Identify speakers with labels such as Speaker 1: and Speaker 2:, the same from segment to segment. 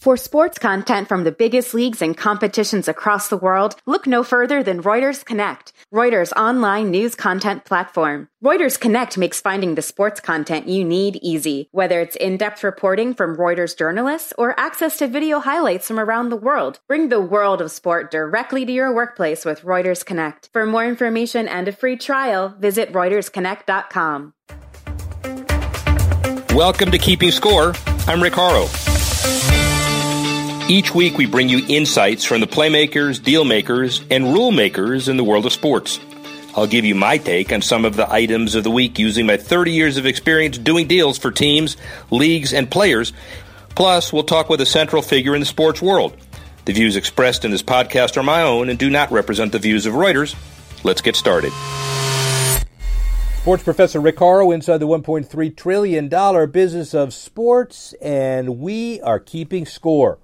Speaker 1: For sports content from the biggest leagues and competitions across the world, look no further than Reuters Connect, Reuters online news content platform. Reuters Connect makes finding the sports content you need easy, whether it's in-depth reporting from Reuters journalists or access to video highlights from around the world. Bring the world of sport directly to your workplace with Reuters Connect. For more information and a free trial, visit reutersconnect.com.
Speaker 2: Welcome to Keeping Score. I'm Rick Horrow. Each week, we bring you insights from the playmakers, deal makers, and rule makers in the world of sports. I'll give you my take on some of the items of the week using my 30 years of experience doing deals for teams, leagues, and players. Plus, we'll talk with a central figure in the sports world. The views expressed in this podcast are my own and do not represent the views of Reuters. Let's get started. Sports professor Rick Horrow inside the $1.3 trillion business of sports, and we are keeping score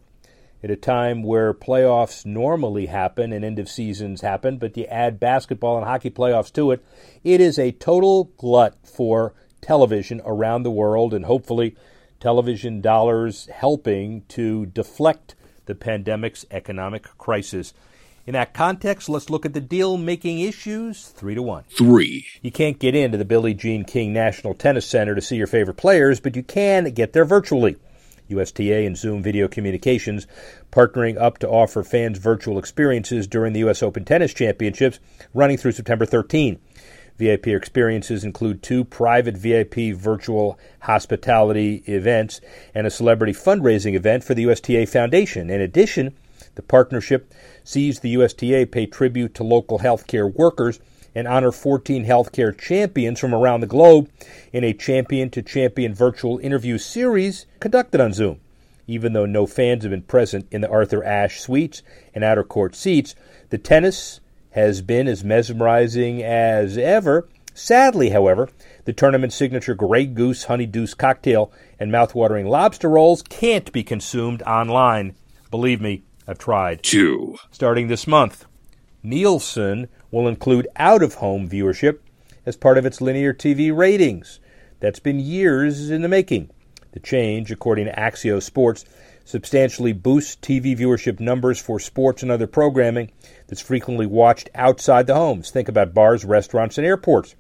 Speaker 2: at a time where playoffs normally happen and end of seasons happen, but you add basketball and hockey playoffs to it, it is a total glut for television around the world, and hopefully, television dollars helping to deflect the pandemic's economic crisis. In that context, let's look at the deal making issues three to one.
Speaker 3: Three.
Speaker 2: You can't get into the Billie Jean King National Tennis Center to see your favorite players, but you can get there virtually. USTA and Zoom Video Communications partnering up to offer fans virtual experiences during the U.S. Open Tennis Championships running through September 13. VIP experiences include two private VIP virtual hospitality events and a celebrity fundraising event for the USTA Foundation. In addition, the partnership sees the USTA pay tribute to local healthcare workers and honor 14 healthcare champions from around the globe in a champion to champion virtual interview series conducted on Zoom. Even though no fans have been present in the Arthur Ashe suites and outer court seats, the tennis has been as mesmerizing as ever. Sadly, however, the tournament's signature Grey Goose Honey Deuce cocktail and mouthwatering lobster rolls can't be consumed online. Believe me, I've tried.
Speaker 3: Two.
Speaker 2: Starting this month, Nielsen will include out of home viewership as part of its linear TV ratings. That's been years in the making. The change, according to Axios Sports, substantially boosts TV viewership numbers for sports and other programming that's frequently watched outside the homes. Think about bars, restaurants, and airports.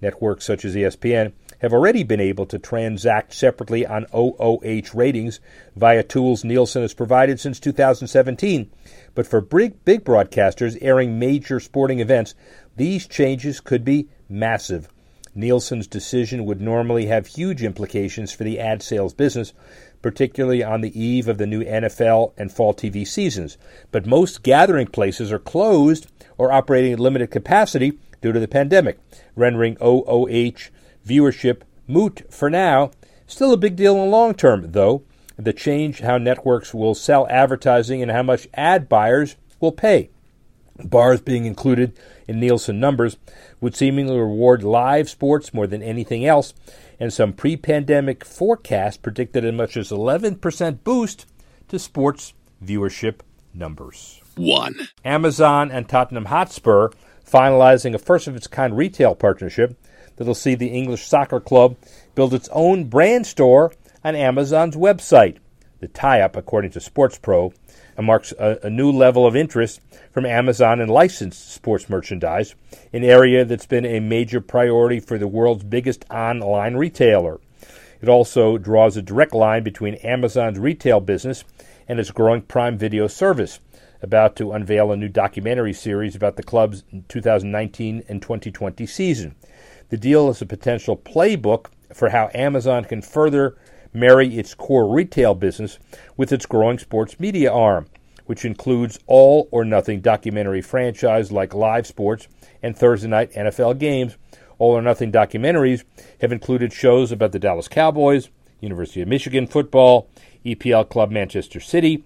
Speaker 2: Networks such as ESPN have already been able to transact separately on OOH ratings via tools Nielsen has provided since 2017. But for big, big broadcasters airing major sporting events, these changes could be massive. Nielsen's decision would normally have huge implications for the ad sales business, particularly on the eve of the new NFL and fall TV seasons. But most gathering places are closed or operating at limited capacity due to the pandemic, rendering OOH viewership moot for now. Still a big deal in the long term, though. The change how networks will sell advertising and how much ad buyers will pay. Bars being included in Nielsen numbers would seemingly reward live sports more than anything else, and some pre pandemic forecasts predicted as much as 11% boost to sports viewership numbers.
Speaker 3: One.
Speaker 2: Amazon and Tottenham Hotspur finalizing a first of its kind retail partnership that'll see the English Soccer Club build its own brand store on Amazon's website. The tie up, according to Sports Pro, marks a, a, new level of interest from Amazon in licensed sports merchandise, an area that's been a major priority for the world's biggest online retailer. It also draws a direct line between Amazon's retail business and its growing Prime Video service, about to unveil a new documentary series about the club's 2019 and 2020 season. The deal is a potential playbook for how Amazon can further marry its core retail business with its growing sports media arm, which includes all or nothing documentary franchise like live sports and Thursday night NFL games. All or nothing documentaries have included shows about the Dallas Cowboys, University of Michigan football, EPL club Manchester City.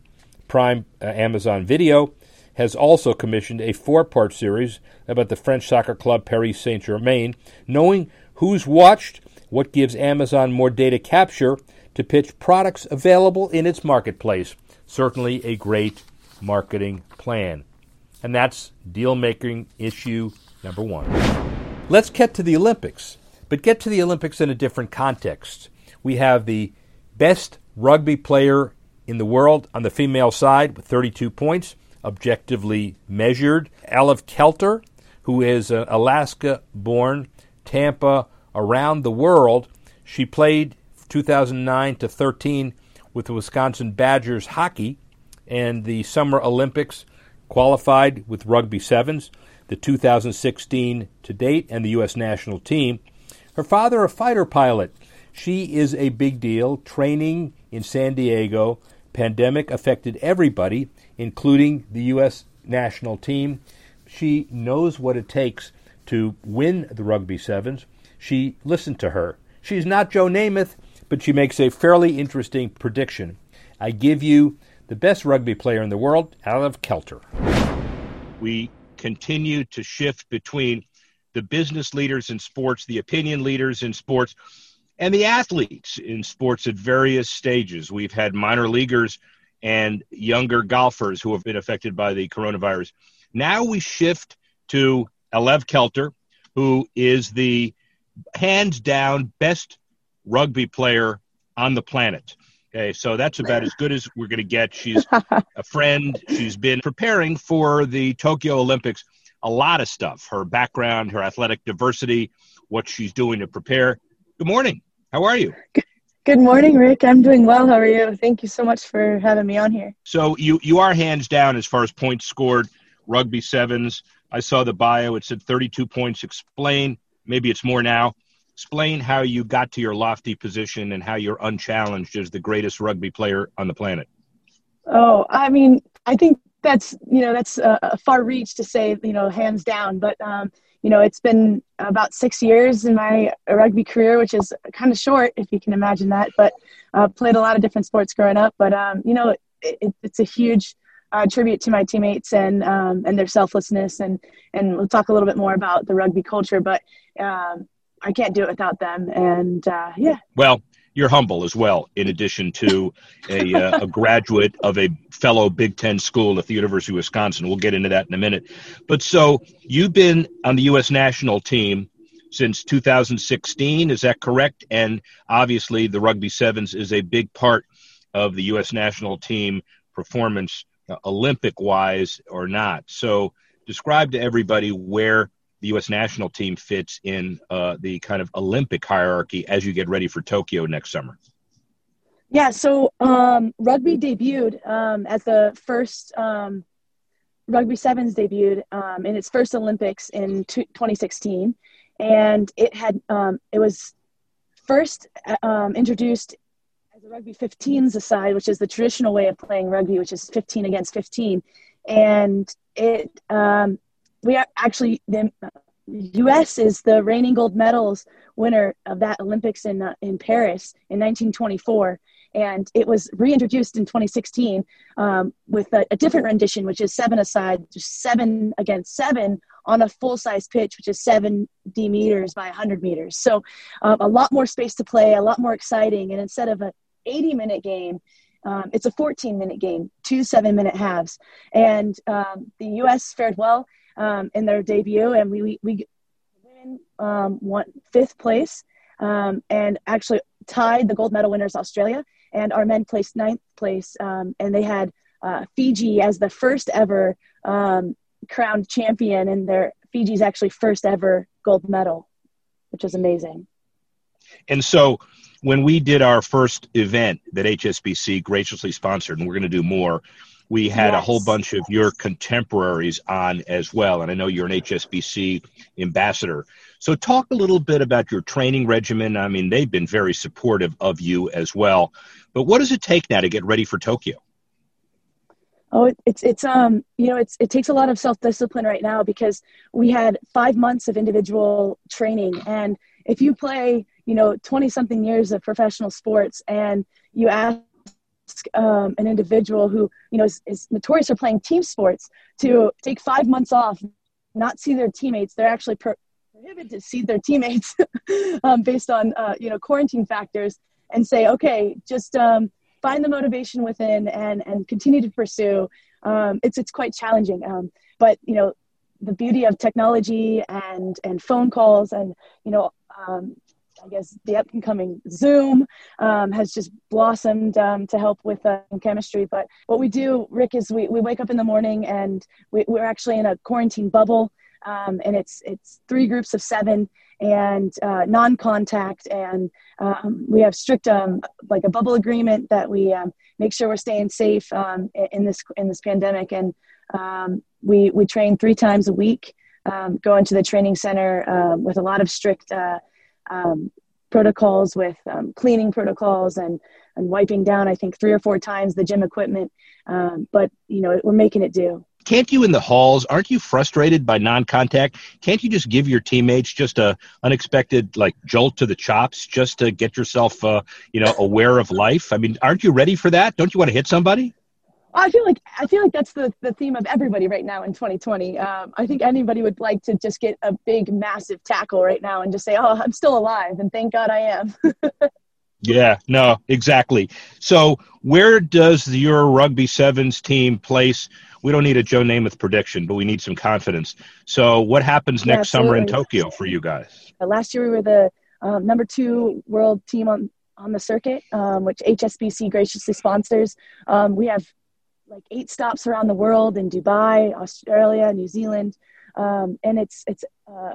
Speaker 2: Prime uh, Amazon Video has also commissioned a four part series about the French soccer club Paris Saint Germain, knowing who's watched, what gives Amazon more data capture to pitch products available in its marketplace. Certainly a great marketing plan. And that's deal making issue number one. Let's get to the Olympics, but get to the Olympics in a different context. We have the best rugby player
Speaker 4: in the world on the female side with 32 points, objectively measured. Alev Kelter, who is an Alaska born, Tampa, around the world. She played 2009 to 13 with the Wisconsin Badgers hockey and the Summer Olympics qualified with rugby sevens, the 2016 to date, and the U.S. national team. Her father, a fighter pilot. She is a big deal, training in San Diego. Pandemic affected everybody, including the U.S. national team. She knows what it takes to win the rugby sevens. She listened to her. She's not Joe Namath, but she makes a fairly interesting prediction. I give you the best rugby player in the world, Alev Kelter.
Speaker 2: We continue to shift between the business leaders in sports, the opinion leaders in sports, and the athletes in sports at various stages. We've had minor leaguers and younger golfers who have been affected by the coronavirus. Now we shift to Alev Kelter, who is the hands down best rugby player on the planet. Okay, so that's about as good as we're going to get. She's a friend. She's been preparing for the Tokyo Olympics. A lot of stuff. Her background, her athletic diversity, what she's doing to prepare. Good morning. How are you?
Speaker 5: Good morning, Rick. I'm doing well. How are you? Thank you so much for having me on here.
Speaker 2: So you you are hands down as far as points scored, rugby sevens. I saw the bio. It said 32 points. Explain. Maybe it's more now explain how you got to your lofty position and how you're unchallenged as the greatest rugby player on the planet.
Speaker 5: Oh, I mean, I think that's you know that's a, far reach to say you know hands down, but um, you know it's been about six years in my rugby career, which is kind of short if you can imagine that. But uh, played a lot of different sports growing up, but um, you know it, it's a huge uh, tribute to my teammates and um, and their selflessness and and we'll talk a little bit more about the rugby culture, but um, I can't do it without them. And uh, yeah.
Speaker 2: Well, you're humble as well, in addition to a, uh, a graduate of a fellow Big Ten school at the University of Wisconsin. We'll get into that in a minute. But so you've been on the U.S. national team since 2016, is that correct? And obviously, the Rugby Sevens is a big part of the U.S. national team performance, uh, Olympic wise or not. So, describe to everybody where the U.S. national team fits in uh, the kind of Olympic hierarchy as you get ready for Tokyo next summer?
Speaker 5: Yeah, so um, rugby debuted um, as the first um, rugby sevens debuted um, in its first Olympics in t- 2016, and it had um, it was first um, introduced as a rugby 15s aside, which is the traditional way of playing rugby, which is 15 against 15, and it we are actually the U.S. is the reigning gold medals winner of that Olympics in uh, in Paris in 1924, and it was reintroduced in 2016 um, with a, a, different rendition, which is seven aside, seven against seven on a full size pitch, which is 70 meters by 100 meters. So um, a lot more space to play, a lot more exciting, and instead of an 80 minute game. Um, it's a 14 minute game, two seven minute halves. And um, the US fared well um, in their debut, and we we, women um, won fifth place um, and actually tied the gold medal winners Australia, and our men placed ninth place, um, and they had uh, Fiji as the first ever um, crowned champion, and their Fiji's actually first ever gold medal, which is amazing.
Speaker 2: And so when we did our first event that HSBC graciously sponsored, and we're going to do more, we had yes. a whole bunch of your contemporaries on as well. And I know you're an HSBC ambassador. So, talk a little bit about your training regimen. I mean, they've been very supportive of you as well. But what does it take now to get ready for Tokyo?
Speaker 5: Oh, it's it's um you know it's it takes a lot of self discipline right now because we had five months of individual training, and if you play you know twenty something years of professional sports and you ask um, an individual who you know is, is, notorious for playing team sports to take five months off, not see their teammates. They're actually pro- prohibited to see their teammates um, based on uh, you know quarantine factors, and say, okay, just um, find the motivation within and and continue to pursue. Um, it's it's quite challenging, um, but you know the beauty of technology and and phone calls and you know um, I guess the up and coming Zoom um, has just blossomed um, to help with uh, chemistry. But what we do, Rick, is we, we wake up in the morning and we, we're actually in a quarantine bubble. Um, and it's it's three groups of seven and uh, non-contact and um, we have strict um, like a bubble agreement that we make sure we're staying safe in this in this pandemic and we we train three times a week um, go into the training center uh, with a lot of strict uh, Um, protocols with um, cleaning protocols and and wiping down I think three or four times the gym equipment. Um, but you know we're making it do.
Speaker 2: Can't you in the halls aren't you frustrated by non-contact? Can't you just give your teammates just a unexpected like jolt to the chops just to get yourself uh, you know aware of life? I mean aren't you ready for that? Don't you want to hit somebody
Speaker 5: I feel like I feel like that's the, the theme of everybody right now in 2020. Um, I think anybody would like to just get a big, massive tackle right now and just say, "Oh, I'm still alive," and thank God I am.
Speaker 2: yeah, no, exactly. So, where does your rugby sevens team place we don't need a Joe Namath prediction, but we need some confidence. So, what happens next yeah, summer in Tokyo for you guys?
Speaker 5: Uh, last year, we were the um, number two world team on on the circuit, um, which HSBC graciously sponsors. Um, we have like eight stops around the world in Dubai, Australia, New Zealand, um, and it's it's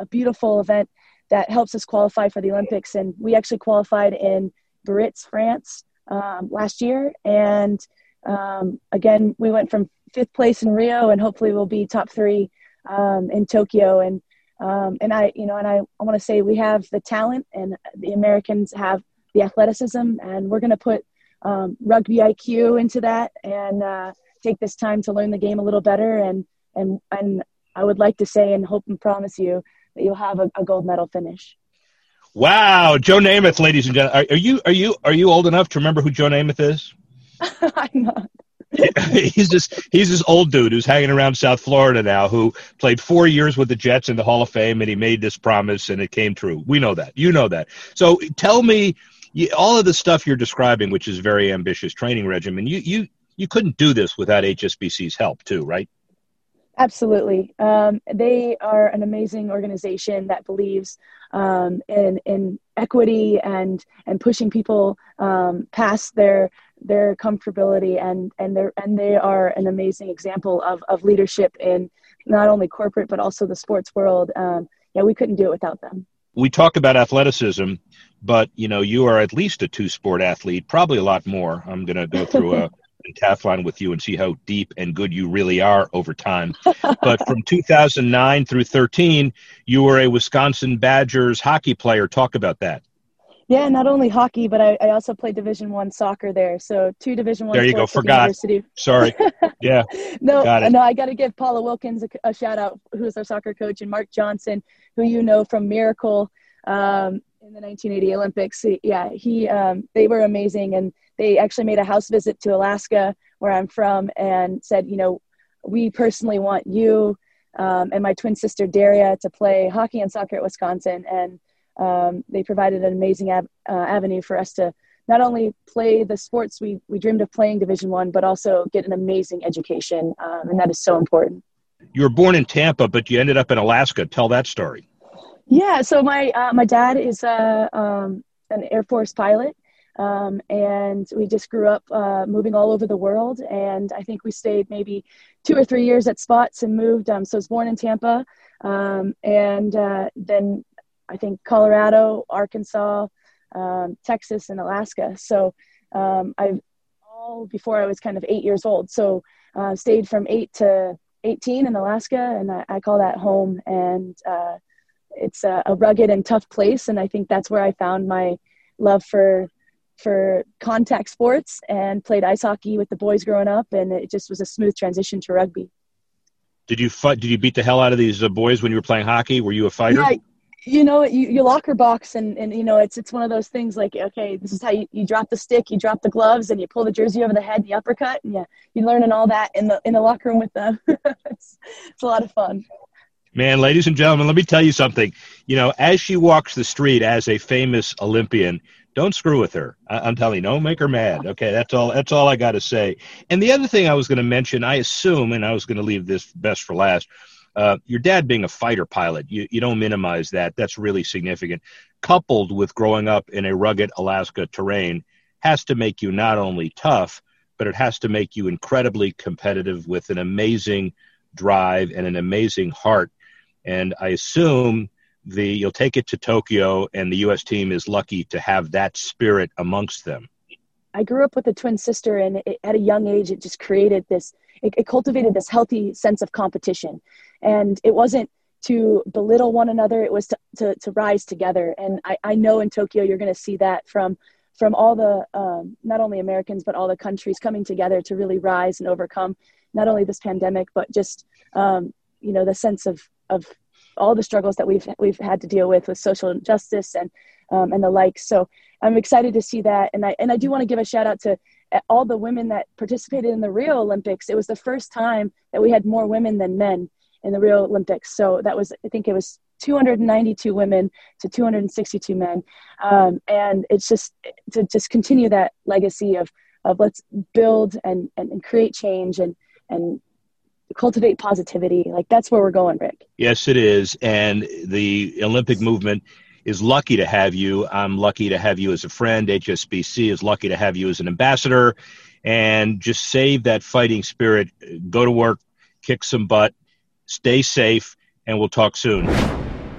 Speaker 5: a beautiful event that helps us qualify for the Olympics. And we actually qualified in Biarritz, France, um, last year, and um, again, we went from fifth place in Rio, and hopefully we'll be top three um, in Tokyo. And um, and I, you know, and I, I want to say we have the talent, and the Americans have the athleticism, and we're going to put um, rugby IQ into that, and uh, take this time to learn the game a little better. And and and I would like to say and hope and promise you that you'll have a, a gold medal finish.
Speaker 2: Wow, Joe Namath, ladies and gentlemen, are, are you are you are you old enough to remember who Joe Namath is?
Speaker 5: I'm not.
Speaker 2: he's this he's this old dude who's hanging around South Florida now who played four years with the Jets in the Hall of Fame and he made this promise and it came true. We know that. You know that. So tell me all of the stuff you're describing, which is very ambitious training regimen. You you you couldn't do this without HSBC's help too, right?
Speaker 5: Absolutely. Um, they are an amazing organization that believes um, in in equity and and pushing people um, past their their comfortability and and and they are an amazing example of of leadership in not only corporate but also the sports world. Um, yeah, we couldn't do it without them.
Speaker 2: We talk about athleticism, but you know you are at least a two sport athlete, probably a lot more. I'm going to go through a pentathlon with you and see how deep and good you really are over time. but from 2009 through 13, you were a Wisconsin Badgers hockey player. Talk about that.
Speaker 5: Yeah, not only hockey, but I, I also played Division One soccer there. So two Division One.
Speaker 2: There you go. Forgot. University. Sorry. Yeah.
Speaker 5: no, no, I got to give Paula Wilkins a, a, shout out, who is our soccer coach, and Mark Johnson, who you know from Miracle um, in the 1980 Olympics. Yeah, he um, they were amazing, and they actually made a house visit to Alaska, where I'm from, and said, you know, we personally want you um, and my twin sister Daria to play hockey and soccer at Wisconsin, and um, they provided an amazing av- uh, avenue for us to not only play the sports we, we dreamed of playing division one but also get an amazing education um, and that is so important.
Speaker 2: You were born in tampa but you ended up in alaska. Tell that story.
Speaker 5: Yeah so my uh, my dad is uh, um, an air force pilot um, and we just grew up uh, moving all over the world and i think we stayed maybe two or three years at spots and moved um, so i was born in tampa um, and uh, then I think Colorado, Arkansas, um, Texas, and Alaska. So um, I've all before I was kind of eight years old. So uh, stayed from eight to 18 in Alaska, and I, I call that home. And uh, it's a, a, rugged and tough place, and I think that's where I found my love for for contact sports and played ice hockey with the boys growing up, and it just was a smooth transition to rugby.
Speaker 2: Did you fight? Did you beat the hell out of these uh, boys when you were playing hockey? Were you a fighter?
Speaker 5: Yeah, you know you, you locker box and, and you know it's it's one of those things like okay this is how you, you drop the stick you drop the gloves and you pull the jersey over the head and the uppercut and yeah you learning all that in the in the locker room with them. It's, it's a lot of fun.
Speaker 2: Man ladies and gentlemen let me tell you something. You know as she walks the street as a famous olympian don't screw with her. I, am telling you don't make her mad. Okay that's all that's all i got to say. And the other thing i was going to mention i assume and i was going to leave this best for last
Speaker 3: Uh, your dad being a fighter pilot, you, you don't minimize that. That's really significant. Coupled with growing up in a rugged Alaska terrain, has to make you not only tough, but it has to make you incredibly competitive with an amazing drive and an amazing heart. And I assume the you'll take it to Tokyo, and the U.S. team is lucky to have that spirit amongst them.
Speaker 5: I grew up with a twin sister, and it, at a young age, it just created this. It, it cultivated this healthy sense of competition, and it wasn't to belittle one another. It was to to, to rise together. And I, I know in Tokyo, you're going to see that from from all the um, not only Americans but all the countries coming together to really rise and overcome not only this pandemic but just um, you know the sense of of all the struggles that we've we've had to deal with with social justice and um, and the like. So I'm excited to see that, and I and I do want to give a shout out to all the women that participated in the Rio Olympics. It was the first time that we had more women than men in the Rio Olympics. So that was I think it was 292 women to 262 men, um, and it's just to just continue that legacy of of let's build and and, and create change and and cultivate positivity. Like that's where we're going, Rick.
Speaker 3: Yes, it is. And the Olympic movement is lucky to have you. I'm lucky to have you as a friend. HSBC is lucky to have you as an ambassador. And just save that fighting spirit. Go to work, kick some butt, stay safe, and we'll talk soon.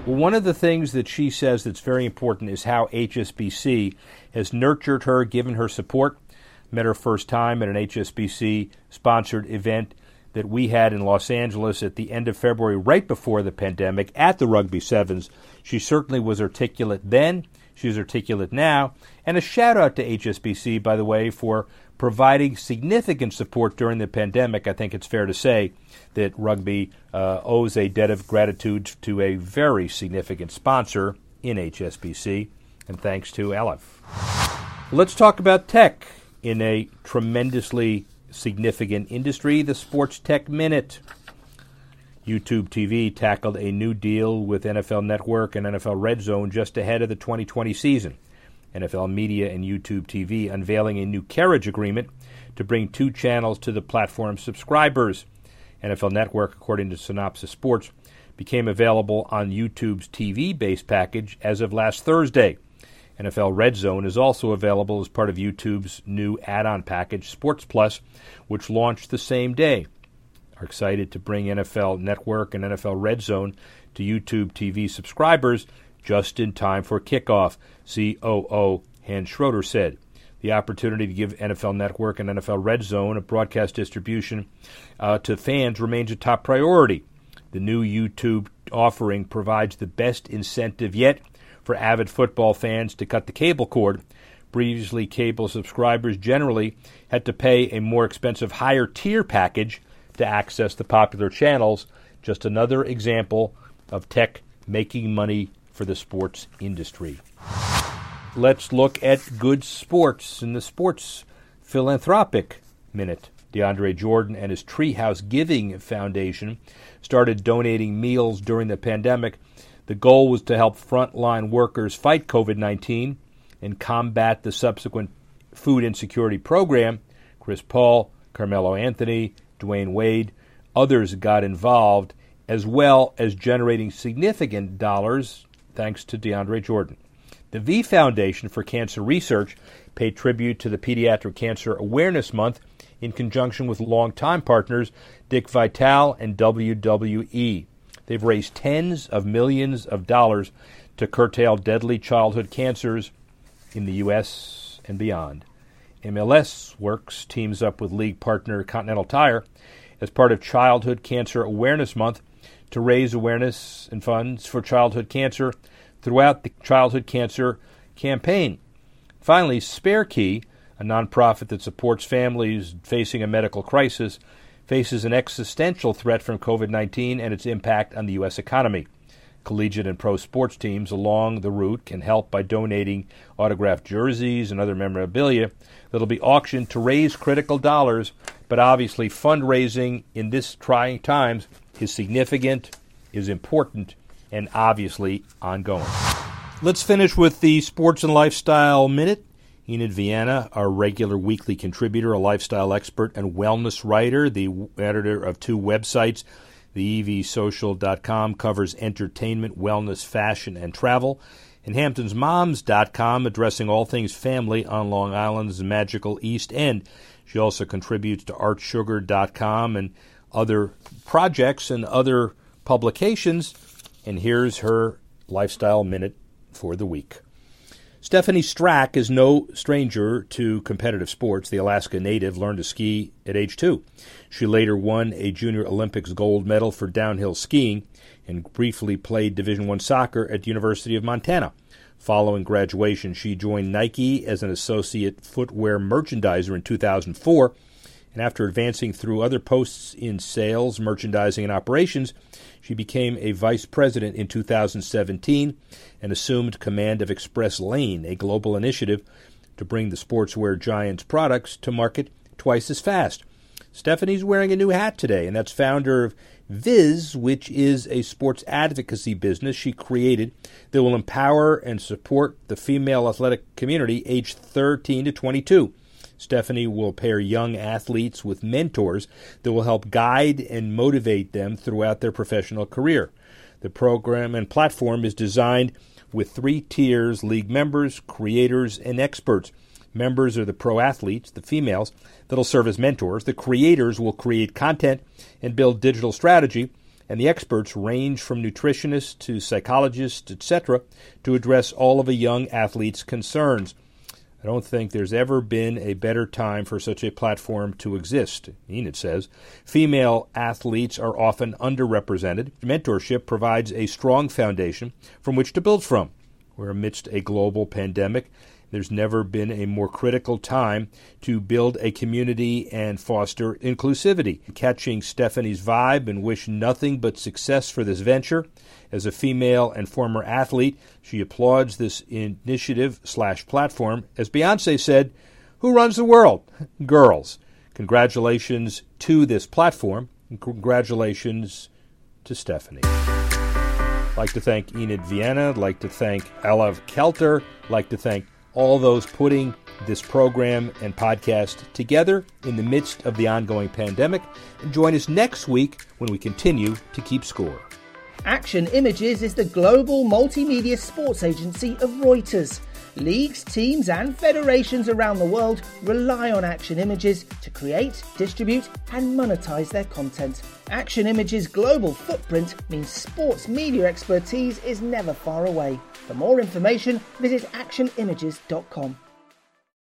Speaker 2: Well, one of the things that she says that's very important is how HSBC has nurtured her, given her support. Met her first time at an HSBC sponsored event that we had in Los Angeles at the end of February, right before the pandemic, at the Rugby Sevens. She certainly was articulate then. She's articulate now. And a shout out to HSBC, by the way, for providing significant support during the pandemic. I think it's fair to say that rugby uh, owes a debt of gratitude to a very significant sponsor in HSBC, and thanks to Alev. Let's talk about tech in a tremendously significant industry, the Sports Tech Minute. YouTube TV tackled a new deal with NFL Network and NFL Red Zone just ahead of the 2020 season. NFL Media and YouTube TV unveiling a new carriage agreement to bring two channels to the platform's subscribers. NFL Network, according to Synopsis Sports, became available on YouTube's TV based package as of last Thursday. NFL Red Zone is also available as part of YouTube's new add on package, Sports Plus, which launched the same day. Are excited to bring NFL Network and NFL Red Zone to YouTube TV subscribers just in time for kickoff, COO Hans Schroeder said. The opportunity to give NFL Network and NFL Red Zone a broadcast distribution uh, to fans remains a top priority. The new YouTube offering provides the best incentive yet for avid football fans to cut the cable cord. Previously, cable subscribers generally had to pay a more expensive higher tier package to access the popular channels. Just another example of tech making money for the sports industry. Let's look at good sports in the sports philanthropic minute. DeAndre Jordan and his Treehouse Giving Foundation started donating meals during the pandemic the goal was to help frontline workers fight COVID 19 and combat the subsequent food insecurity program. Chris Paul, Carmelo Anthony, Dwyane Wade, others got involved, as well as generating significant dollars thanks to DeAndre Jordan. The V Foundation for Cancer Research paid tribute to the Pediatric Cancer Awareness Month in conjunction with longtime partners Dick Vitale and WWE. They've raised tens of millions of dollars to curtail deadly childhood cancers in the U.S. and beyond. MLS Works teams up with league partner Continental Tire as part of Childhood Cancer Awareness Month to raise awareness and funds for childhood cancer throughout the childhood cancer campaign. Finally, Spare Key, a nonprofit that supports families facing a medical crisis, faces an existential threat from COVID 19 and its impact on the U.S. economy. Collegiate and pro sports teams along the route can help by donating autographed jerseys and other memorabilia that'll be auctioned to raise critical dollars. But obviously, fundraising in this trying times is significant, is important, and obviously ongoing. Let's finish with the Sports and Lifestyle Minute. Enid Viana, our regular weekly contributor, a lifestyle expert and wellness writer, the editor of two websites, The EVSocial.com covers entertainment, wellness, fashion, and travel. And HamptonsMoms.com addressing all things family on Long Island's magical East End. She also contributes to ArtSugar.com and other projects and other publications. And here's her lifestyle minute for the week. Stephanie Strack is no stranger to competitive sports. The Alaska native learned to ski at age two. She later won a Junior Olympics gold medal for downhill skiing and briefly played Division I soccer at the University of Montana. Following graduation, she joined Nike as an associate footwear merchandiser in 2004 and after advancing through other posts in sales, merchandising, and operations, she became a vice president in 2017 and assumed command of Express Lane, a global initiative to bring the sportswear giant's products to market twice as fast. Stephanie's wearing a new hat today, and that's founder of Viz, which is a sports advocacy business she created that will empower and support the female athletic community aged 13 to 22. Stephanie will pair young athletes with mentors that will help guide and motivate them throughout their professional career. The program and platform is designed with three tiers league members, creators, and experts. Members are the pro athletes, the females, that'll serve as mentors. The creators will create content and build digital strategy. And the experts range from nutritionists to psychologists, etc., to address all of a young athlete's concerns. I don't think there's ever been a better time for such a platform to exist, Enid says. Female athletes are often underrepresented. Mentorship provides a strong foundation from which to build from. We're amidst a global pandemic. There's never been a more critical time to build a community and foster inclusivity. Catching Stephanie's vibe and wish nothing but success for this venture. As a female and former athlete, she applauds this initiative slash platform. As Beyonce said, who runs the world? Girls. Congratulations to this platform, and congratulations to Stephanie. I'd like to thank Enid Viana. I'd like to thank Alev Kelter. I'd like to thank all those putting this program and podcast together in the midst of the ongoing pandemic. And join us next week when we continue to keep score.
Speaker 6: Action Images is the global multimedia sports agency of Reuters. Leagues, teams, and federations around the world rely on Action Images to create, distribute, and monetize their content. Action Images' global footprint means sports media expertise is never far away. For more information, visit actionimages.com.